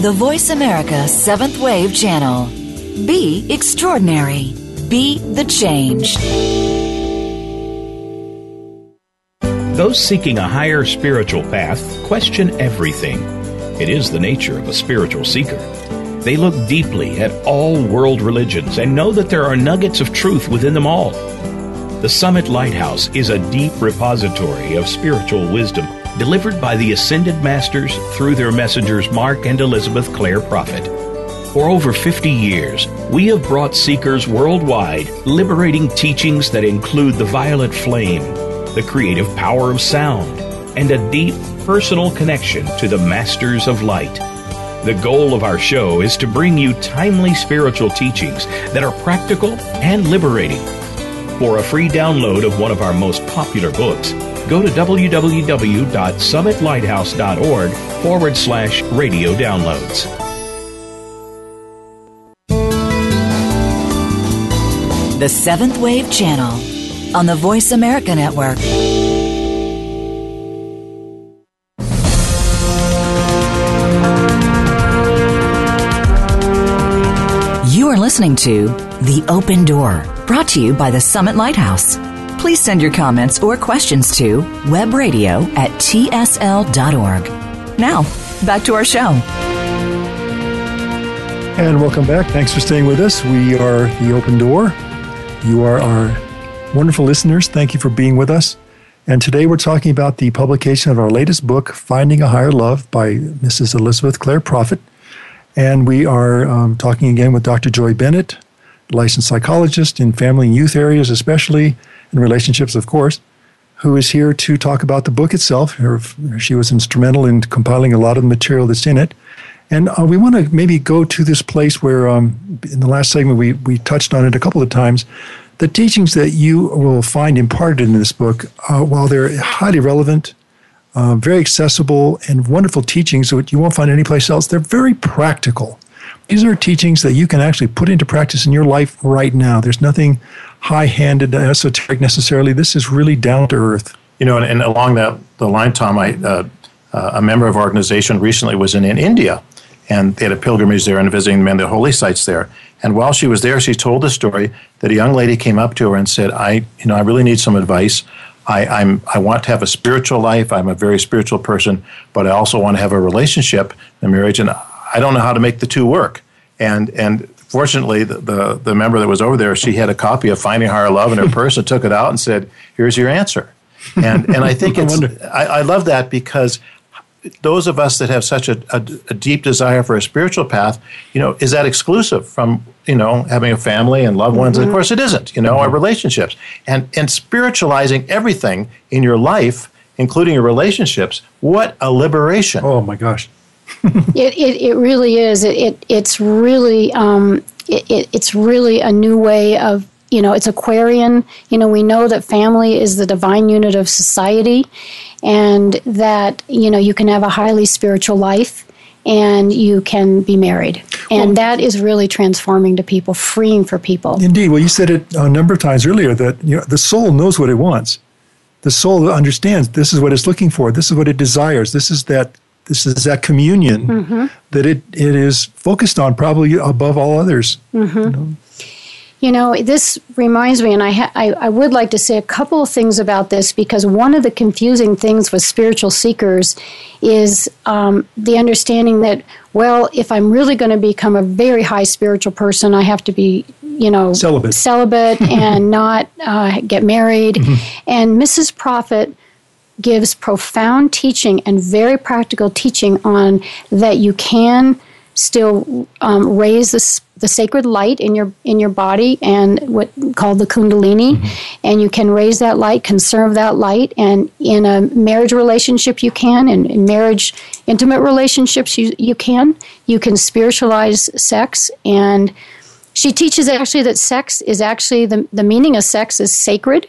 The Voice America Seventh Wave Channel. Be extraordinary. Be the change.
Those seeking a higher spiritual path question everything. It is the nature of a spiritual seeker. They look deeply at all world religions and know that there are nuggets of truth within them all. The Summit Lighthouse is a deep repository of spiritual wisdom delivered by the Ascended Masters through their messengers Mark and Elizabeth Clare Prophet. For over 50 years, we have brought seekers worldwide liberating teachings that include the violet flame, the creative power of sound, and a deep personal connection to the Masters of Light. The goal of our show is to bring you timely spiritual teachings that are practical and liberating. For a free download of one of our most popular books, go to www.summitlighthouse.org forward slash radio downloads.
The Seventh Wave Channel on the Voice America Network. You are listening to The Open Door, brought to you by the Summit Lighthouse. Please send your comments or questions to webradio at tsl.org. Now, back to our show.
And welcome back. Thanks for staying with us. We are The Open Door. You are our wonderful listeners. Thank you for being with us. And today we're talking about the publication of our latest book, Finding a Higher Love by Mrs. Elizabeth Clare Prophet. And we are um, talking again with Dr. Joy Bennett, licensed psychologist in family and youth areas, especially in relationships, of course, who is here to talk about the book itself. Her, she was instrumental in compiling a lot of the material that's in it. And uh, we want to maybe go to this place where, um, in the last segment, we, we touched on it a couple of times. The teachings that you will find imparted in this book, uh, while they're highly relevant, uh, very accessible, and wonderful teachings that you won't find anyplace else, they're very practical. These are teachings that you can actually put into practice in your life right now. There's nothing high handed, esoteric necessarily. This is really down to earth.
You know, and, and along that the line, Tom, I, uh, uh, a member of our organization recently was in, in India, and they had a pilgrimage there and visiting the holy sites there. And while she was there, she told the story that a young lady came up to her and said, "I, you know, I really need some advice. I, I'm, I want to have a spiritual life. I'm a very spiritual person, but I also want to have a relationship, a marriage, and I don't know how to make the two work." And and fortunately, the, the, the member that was over there, she had a copy of Finding Higher Love in her purse and took it out and said, "Here's your answer." And and I think it's. I, I love that because those of us that have such a, a, a deep desire for a spiritual path, you know, is that exclusive from you know having a family and loved ones? And of mm-hmm. course, it isn't. You know, our mm-hmm. relationships and and spiritualizing everything in your life, including your relationships. What a liberation!
Oh my gosh.
It, it, it really is. It, it it's really um, it, it, it's really a new way of you know it's Aquarian. You know we know that family is the divine unit of society, and that you know you can have a highly spiritual life and you can be married, and that is really transforming to people, freeing for people.
Indeed. Well, you said it a number of times earlier that you know, the soul knows what it wants. The soul understands this is what it's looking for. This is what it desires. This is that this is that communion
Mm-hmm.
that it, it is focused on probably above all others.
You know, this reminds me, and I, ha- I, I would like to say a couple of things about this because one of the confusing things with spiritual seekers is um, the understanding that, well, if I'm really going to become a very high spiritual person, I have to be, you know,
Celibate.
celibate and not uh, get married. And Mrs. Prophet gives profound teaching and very practical teaching on that you can still um, raise this, the sacred light in your in your body and what called the kundalini. And you can raise that light conserve that light and in a marriage relationship you can and in marriage intimate relationships you, you can. You can spiritualize sex and she teaches actually that sex is actually the, the meaning of sex is sacred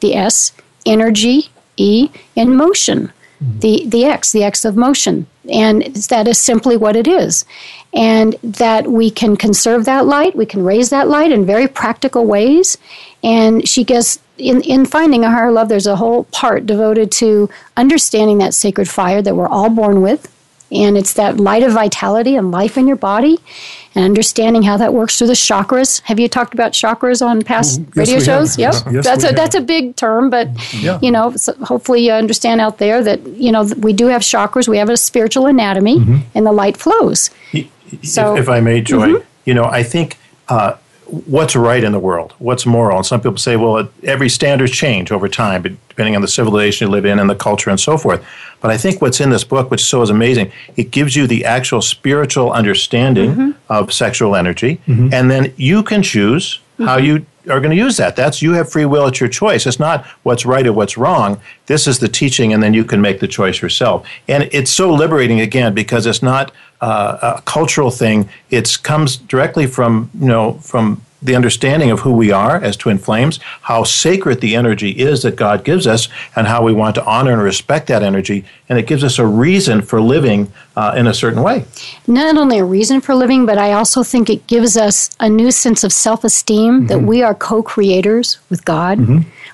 the s energy e and motion. Mm-hmm. The the x the x of motion. And that is simply what it is. And that we can conserve that light we can raise that light in very practical ways. And she gets in, in finding a higher love there's a whole part devoted to understanding that sacred fire that we're all born with and it's that light of vitality and life in your body and understanding how that works through the chakras have you talked about chakras on past
Oh, yes,
radio
have.
shows yep
Yes,
that's a that's a big term but
Yeah.
you know so hopefully you understand out there that you know we do have chakras we have a spiritual anatomy
Mm-hmm.
and the light flows So-
if, if I may, Joy,
Mhm.
you know, I think uh, what's right in the world, what's moral, and some people say, well, every standards change over time, depending on the civilization you live in and the culture and so forth. But I think what's in this book, which so is amazing, it gives you the actual spiritual understanding mm-hmm. of sexual energy, mm-hmm. and then you can choose how mm-hmm. you are going to use that. That's you have free will. It's your choice. It's not what's right or what's wrong. This is the teaching, and then you can make the choice yourself. And it's so liberating again because it's not uh, a cultural thing. It comes directly from you know from the understanding of who we are as twin flames, how sacred the energy is that God gives us, and how we want to honor and respect that energy. And it gives us a reason for living uh, in a certain way.
not only a reason for living but i also think it gives us a new sense of self-esteem that we are co-creators with god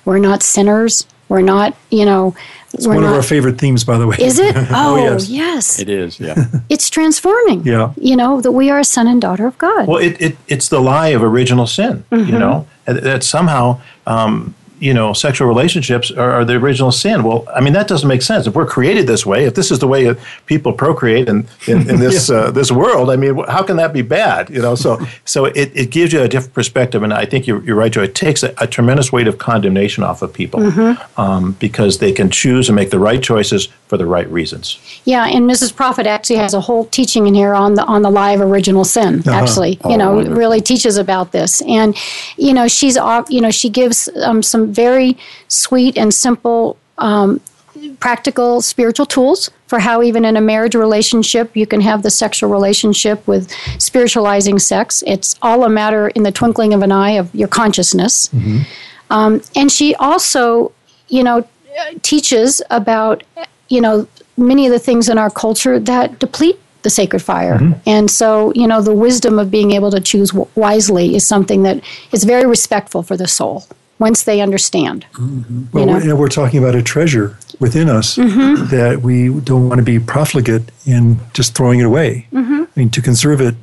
we're not sinners we're not you know
It's
we're
one
not
of our favorite themes, by the way.
is it oh,
yes.
yes
It is, yeah.
it's transforming
Yeah.
you know that we are a son and daughter of god
Well, it, it it's the lie of original sin, you know, that somehow, um, you know, sexual relationships are, are the original sin. Well, I mean, that doesn't make sense. If we're created this way, if this is the way people procreate in, in, in this uh, this world, I mean, how can that be bad? You know, so so it, it gives you a different perspective, and I think you're, you're right, Joe. It takes a, a tremendous weight of condemnation off of people um, because they can choose and make the right choices for the right reasons.
Yeah, and Mrs. Prophet actually has a whole teaching in here on the on the lie of original sin. Actually, you know,
wonderful.
really teaches about this, and you know, she's off. You know, she gives um, some very sweet and simple. Um, practical spiritual tools for how even in a marriage relationship you can have the sexual relationship with spiritualizing sex. It's all a matter in the twinkling of an eye of your consciousness. Um, and she also you know teaches about you know many of the things in our culture that deplete the sacred fire. And so you know the wisdom of being able to choose w- wisely is something that is very respectful for the soul once they understand
Well,
you know?
we're, we're talking about a treasure within us
Mm-hmm.
that we don't want to be profligate in just throwing it away.
Mm-hmm.
I mean, to conserve it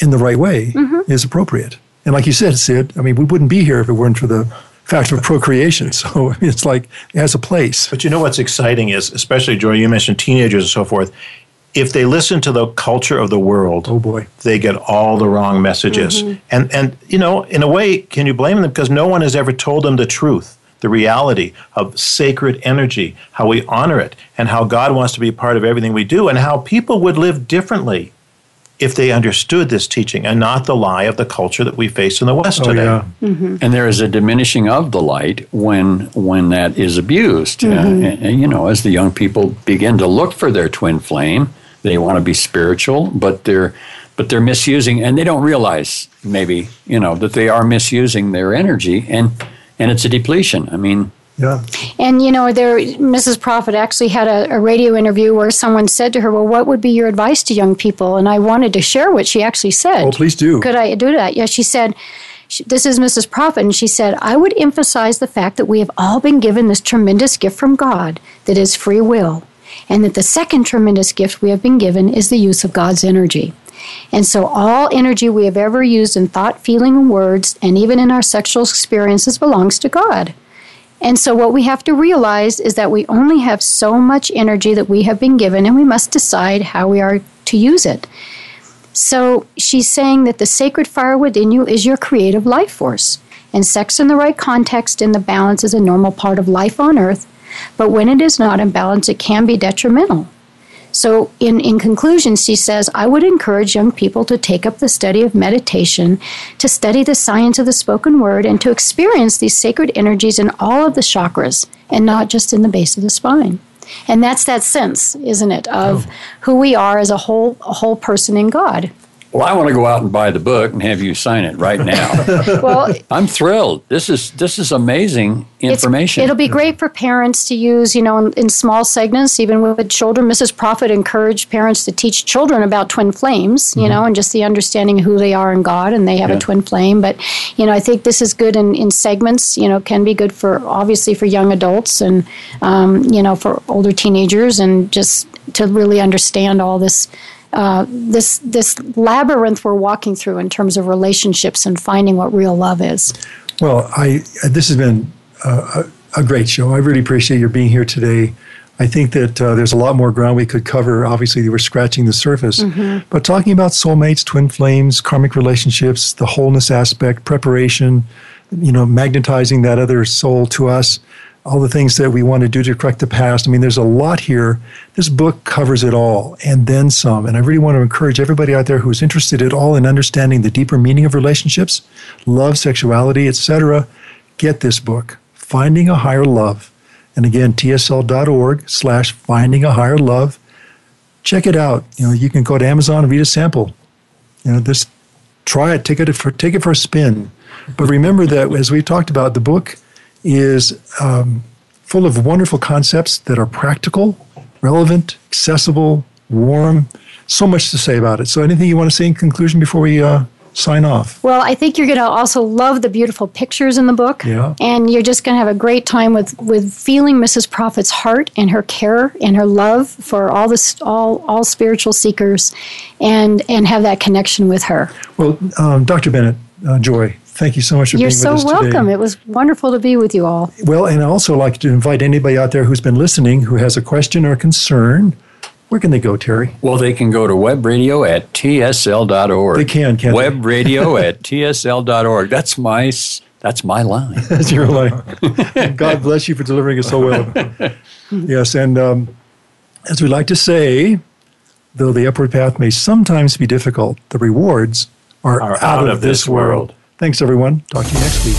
in the right way is appropriate. And like you said, Sid, I mean, we wouldn't be here if it weren't for the fact of procreation. So it's like it has a place.
But you know what's exciting is, especially Joy, you mentioned teenagers and so forth. If they listen to the culture of the world,
Oh boy.
they get all the wrong messages. And and you know, in a way, can you blame them because no one has ever told them the truth, the reality of sacred energy, how we honor it, and how God wants to be part of everything we do, and how people would live differently if they understood this teaching and not the lie of the culture that we face in the West
Oh,
today.
yeah.
and there is a diminishing of the light when when that is abused. Uh, and, and, you know, as the young people begin to look for their twin flame, they want to be spiritual, but they're but they're misusing, and they don't realize maybe you know that they are misusing their energy, and and it's a depletion. I mean,
Yeah.
And you know, there, Mrs. Prophet actually had a, a radio interview where someone said to her, "Well, what would be your advice to young people?" And I wanted to share what she actually said.
Oh, please do.
Could I do that? Yeah, she said, she, this is Mrs. Prophet, and she said, I would emphasize the fact that we have all been given this tremendous gift from God that is free will, and that the second tremendous gift we have been given is the use of God's energy. And so, all energy we have ever used in thought, feeling, and words, and even in our sexual experiences, belongs to God. And so, what we have to realize is that we only have so much energy that we have been given, and we must decide how we are to use it. So, she's saying that the sacred fire within you is your creative life force. And sex in the right context in the balance is a normal part of life on earth, but when it is not in balance, it can be detrimental. So, in, in conclusion, she says, I would encourage young people to take up the study of meditation, to study the science of the spoken word, and to experience these sacred energies in all of the chakras and not just in the base of the spine. And that's that sense, isn't it, of oh. who we are as a whole, a whole person in God.
Well, I want to go out and buy the book and have you sign it right now. well, I'm thrilled. This is this is amazing information.
it'll be great for parents to use, you know, in, in, small segments, even with children. Mrs. Prophet encouraged parents to teach children about twin flames, you mm-hmm. know, and just the understanding who they are in God, and they have yeah. a twin flame. But you know, I think this is good in, in segments. You know, can be good for obviously for young adults and um, you know for older teenagers, and just to really understand all this uh, this this labyrinth we're walking through in terms of relationships and finding what real love is.
Well, I this has been a, a great show. I really appreciate your being here today. I think that uh, there's a lot more ground we could cover. Obviously, we're scratching the surface, mm-hmm. but talking about soulmates, twin flames, karmic relationships, the wholeness aspect, preparation, you know, magnetizing that other soul to us all the things that we want to do to correct the past. I mean, there's a lot here. This book covers it all and then some. And I really want to encourage everybody out there who's interested at all in understanding the deeper meaning of relationships, love, sexuality, etc. Get this book, Finding a Higher Love. And again, tsl.org slash finding a higher love. Check it out. You know, you can go to Amazon and read a sample. You know, just try it, take it for take it for a spin. But remember that as we talked about, the book is um, full of wonderful concepts that are practical, relevant, accessible, warm. So much to say about it. So, anything you want to say in conclusion before we uh, sign off?
Well, I think you're going to also love the beautiful pictures in the book.
Yeah.
And you're just going to have a great time with, with feeling Mrs. Prophet's heart and her care and her love for all this all all spiritual seekers, and and have that connection with her.
Well, um, Dr. Bennett, uh, Joy, Thank you so much for being.
You're
being
so
with
us welcome. Today. It was wonderful to be with you all.
Well, and I also like to invite anybody out there who's been listening who has a question or concern. Where can they go, Terry?
Well, they can go to webradio at tsl.org.
They can, can they?
Webradio at tsl.org. That's my that's my line.
that's your line. God bless you for delivering it so well. yes, and um, as we like to say, though the upward path may sometimes be difficult, the rewards are, are out, out, of, this world. world. Thanks, everyone. Talk to you next week.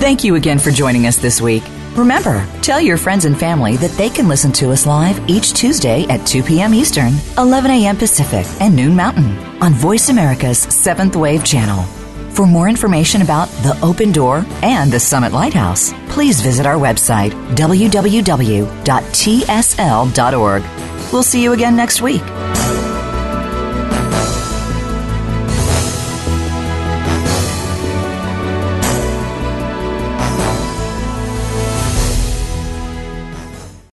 Thank you again for joining us this week. Remember, tell your friends and family that they can listen to us live each Tuesday at 2 p.m. Eastern, 11 a.m. Pacific, and noon Mountain on Voice America's Seventh Wave channel. For more information about the Open Door and the Summit Lighthouse, please visit our website, www.tsl.org. We'll see you again next week.